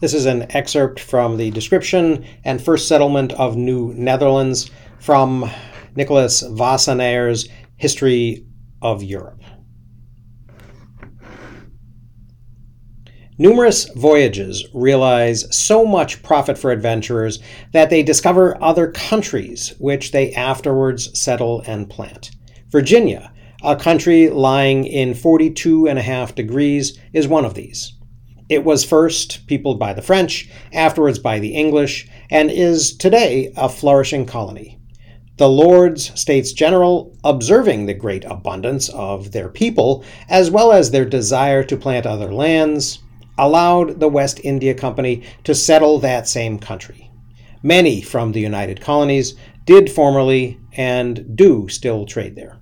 This is an excerpt from the description and first settlement of New Netherlands from Nicholas Wassenaer's History of Europe. Numerous voyages realize so much profit for adventurers that they discover other countries which they afterwards settle and plant. Virginia, a country lying in 42 and a half degrees, is one of these. It was first peopled by the French, afterwards by the English, and is today a flourishing colony. The Lords States General, observing the great abundance of their people, as well as their desire to plant other lands, allowed the West India Company to settle that same country. Many from the United Colonies did formerly and do still trade there.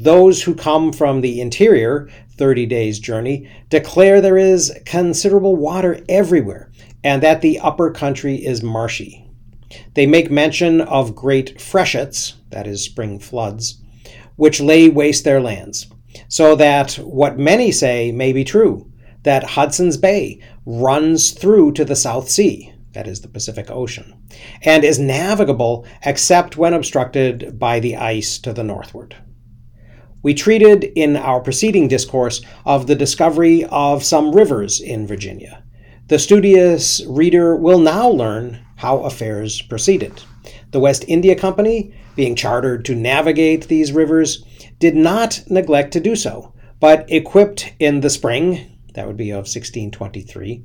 Those who come from the interior, 30 days' journey, declare there is considerable water everywhere and that the upper country is marshy. They make mention of great freshets, that is, spring floods, which lay waste their lands, so that what many say may be true that Hudson's Bay runs through to the South Sea, that is the Pacific Ocean, and is navigable except when obstructed by the ice to the northward. We treated in our preceding discourse of the discovery of some rivers in Virginia. The studious reader will now learn how affairs proceeded. The West India Company, being chartered to navigate these rivers, did not neglect to do so, but equipped in the spring that would be of 1623,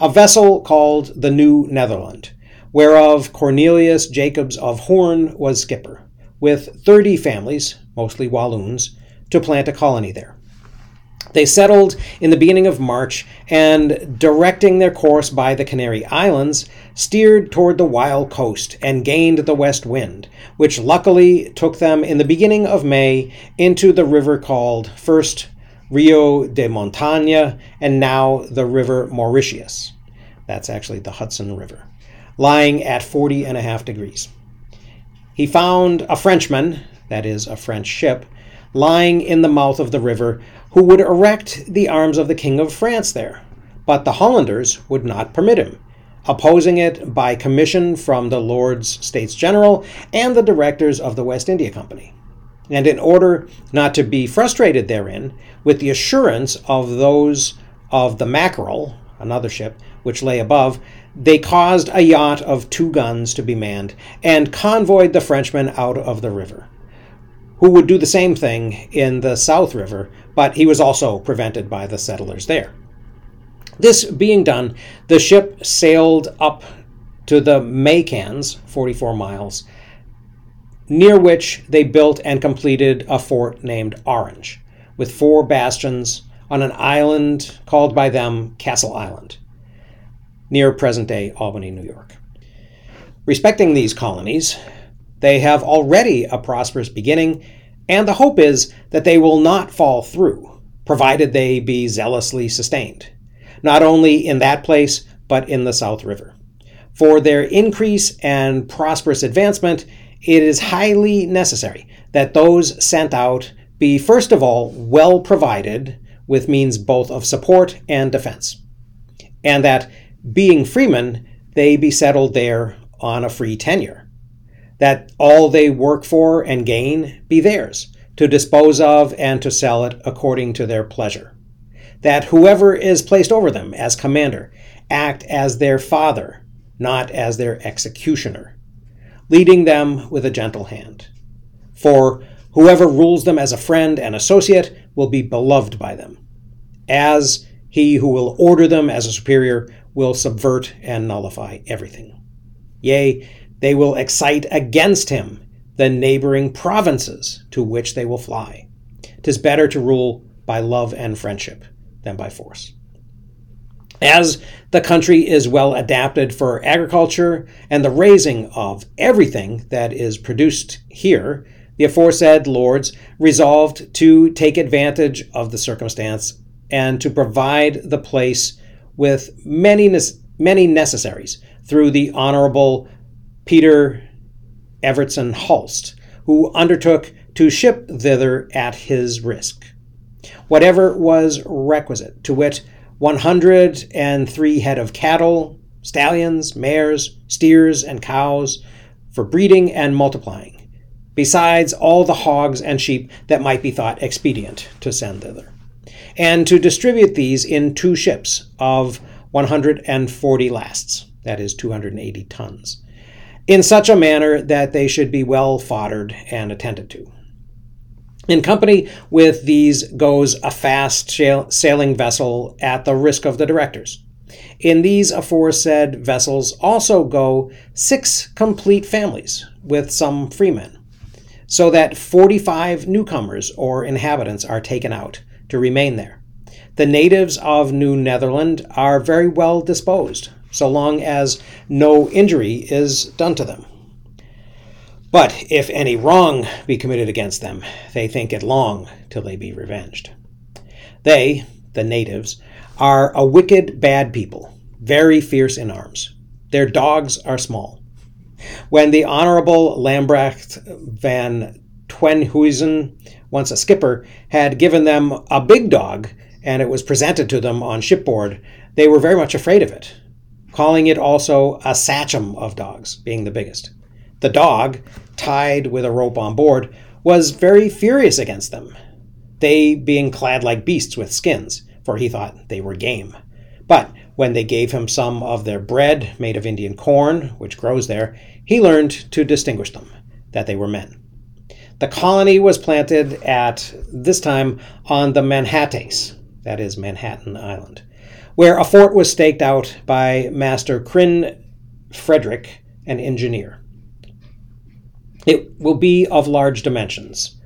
a vessel called the New Netherland, whereof Cornelius Jacobs of Hoorn was skipper, with 30 families, mostly Walloons, to plant a colony there. They settled in the beginning of March and, directing their course by the Canary Islands, steered toward the wild coast and gained the west wind, which luckily took them in the beginning of May into the river called first Rio de Montaña, and now the River Mauritius. That's actually the Hudson River, lying at 40 and a half degrees. He found a Frenchman, that is, a French ship, lying in the mouth of the river, who would erect the arms of the King of France there. But the Hollanders would not permit him, opposing it by commission from the Lords States General and the directors of the West India Company and in order not to be frustrated therein, with the assurance of those of the Mackerel, another ship, which lay above, they caused a yacht of two guns to be manned, and convoyed the Frenchmen out of the river, who would do the same thing in the South River, but he was also prevented by the settlers there. This being done, the ship sailed up to the Maycans, 44 miles, near which they built and completed a fort named Orange, with four bastions on an island called by them Castle Island, near present day Albany, New York. Respecting these colonies, they have already a prosperous beginning, and the hope is that they will not fall through, provided they be zealously sustained, not only in that place, but in the South River. For their increase and prosperous advancement, it is highly necessary that those sent out be, first of all, well provided with means both of support and defense, and that, being freemen, they be settled there on a free tenure, that all they work for and gain be theirs, to dispose of and to sell it according to their pleasure, that whoever is placed over them as commander act as their father, not as their executioner leading them with a gentle hand. For whoever rules them as a friend and associate will be beloved by them, as he who will order them as a superior will subvert and nullify everything. Yea, they will excite against him the neighboring provinces to which they will fly. Tis better to rule by love and friendship than by force. As the country is well adapted for agriculture and the raising of everything that is produced here, the aforesaid lords resolved to take advantage of the circumstance and to provide the place with many, many necessaries through the Honorable Peter Evertson Hulst, who undertook to ship thither at his risk. Whatever was requisite, to wit, 103 head of cattle, stallions, mares, steers, and cows for breeding and multiplying, besides all the hogs and sheep that might be thought expedient to send thither, and to distribute these in two ships of 140 lasts, that is 280 tons, in such a manner that they should be well foddered and attended to. In company with these goes a fast sailing vessel at the risk of the directors. In these aforesaid vessels also go six complete families with some freemen, so that 45 newcomers or inhabitants are taken out to remain there. The natives of New Netherland are very well disposed, so long as no injury is done to them. But if any wrong be committed against them, they think it long till they be revenged. They, the natives, are a wicked, bad people, very fierce in arms. Their dogs are small. When the Honorable Lambrecht van Twenhuizen, once a skipper, had given them a big dog and it was presented to them on shipboard, they were very much afraid of it, calling it also a sachem of dogs, being the biggest. The dog, tied with a rope on board, was very furious against them, they being clad like beasts with skins, for he thought they were game. But when they gave him some of their bread made of Indian corn, which grows there, he learned to distinguish them, that they were men. The colony was planted at this time on the Manhattes, that is Manhattan Island, where a fort was staked out by Master Kryn Frederick, an engineer. It will be of large dimensions.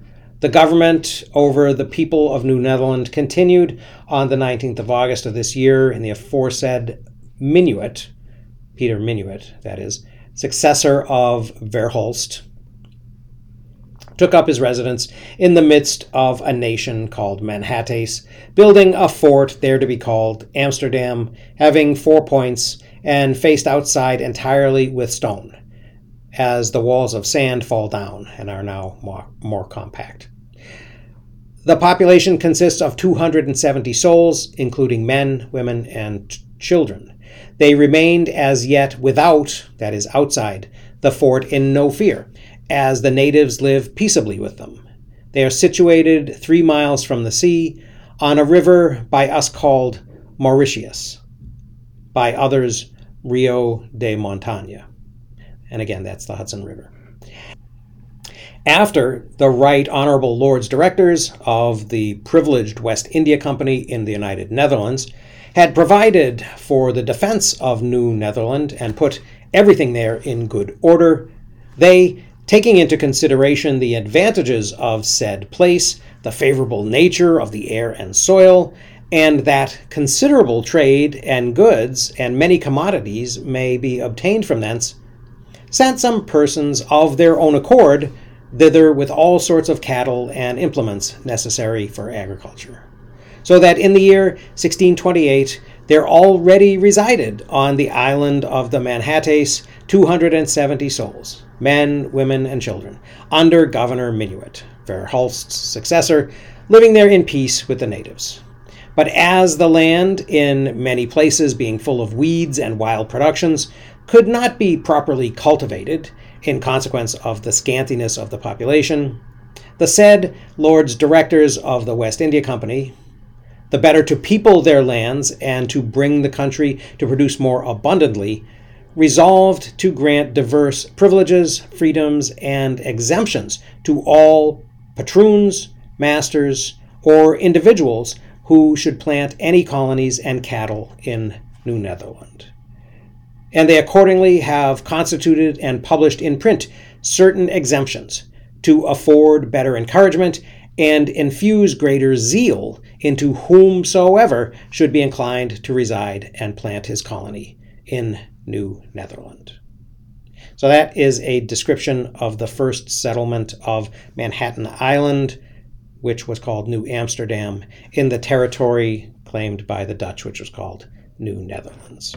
The government over the people of New Netherland continued on the 19th of August of this year in the aforesaid Minuit, Peter Minuit, that is, successor of Verhulst, took up his residence in the midst of a nation called Manhattes, building a fort there to be called Amsterdam, having four points, and faced outside entirely with stone as the walls of sand fall down and are now more, more compact. The population consists of 270 souls, including men, women, and children. They remained as yet without, that is, outside, the fort in no fear, as the natives live peaceably with them. They are situated three miles from the sea, on a river by us called Mauritius, by others Rio de Montaña. And again, that's the Hudson River. After the Right Honorable Lords Directors of the privileged West India Company in the United Netherlands had provided for the defense of New Netherland and put everything there in good order, they, taking into consideration the advantages of said place, the favorable nature of the air and soil, and that considerable trade and goods and many commodities may be obtained from thence, sent some persons of their own accord thither with all sorts of cattle and implements necessary for agriculture. So that in the year 1628 there already resided on the island of the Manhattes 270 souls, men, women, and children, under Governor Minuit, Verhulst's successor, living there in peace with the natives. But as the land, in many places being full of weeds and wild productions, could not be properly cultivated in consequence of the scantiness of the population, the said lords directors of the West India Company, the better to people their lands and to bring the country to produce more abundantly, resolved to grant diverse privileges, freedoms, and exemptions to all patroons, masters, or individuals who should plant any colonies and cattle in New Netherland. And they accordingly have constituted and published in print certain exemptions to afford better encouragement and infuse greater zeal into whomsoever should be inclined to reside and plant his colony in New Netherland. So that is a description of the first settlement of Manhattan Island, which was called New Amsterdam, in the territory claimed by the Dutch, which was called New Netherlands.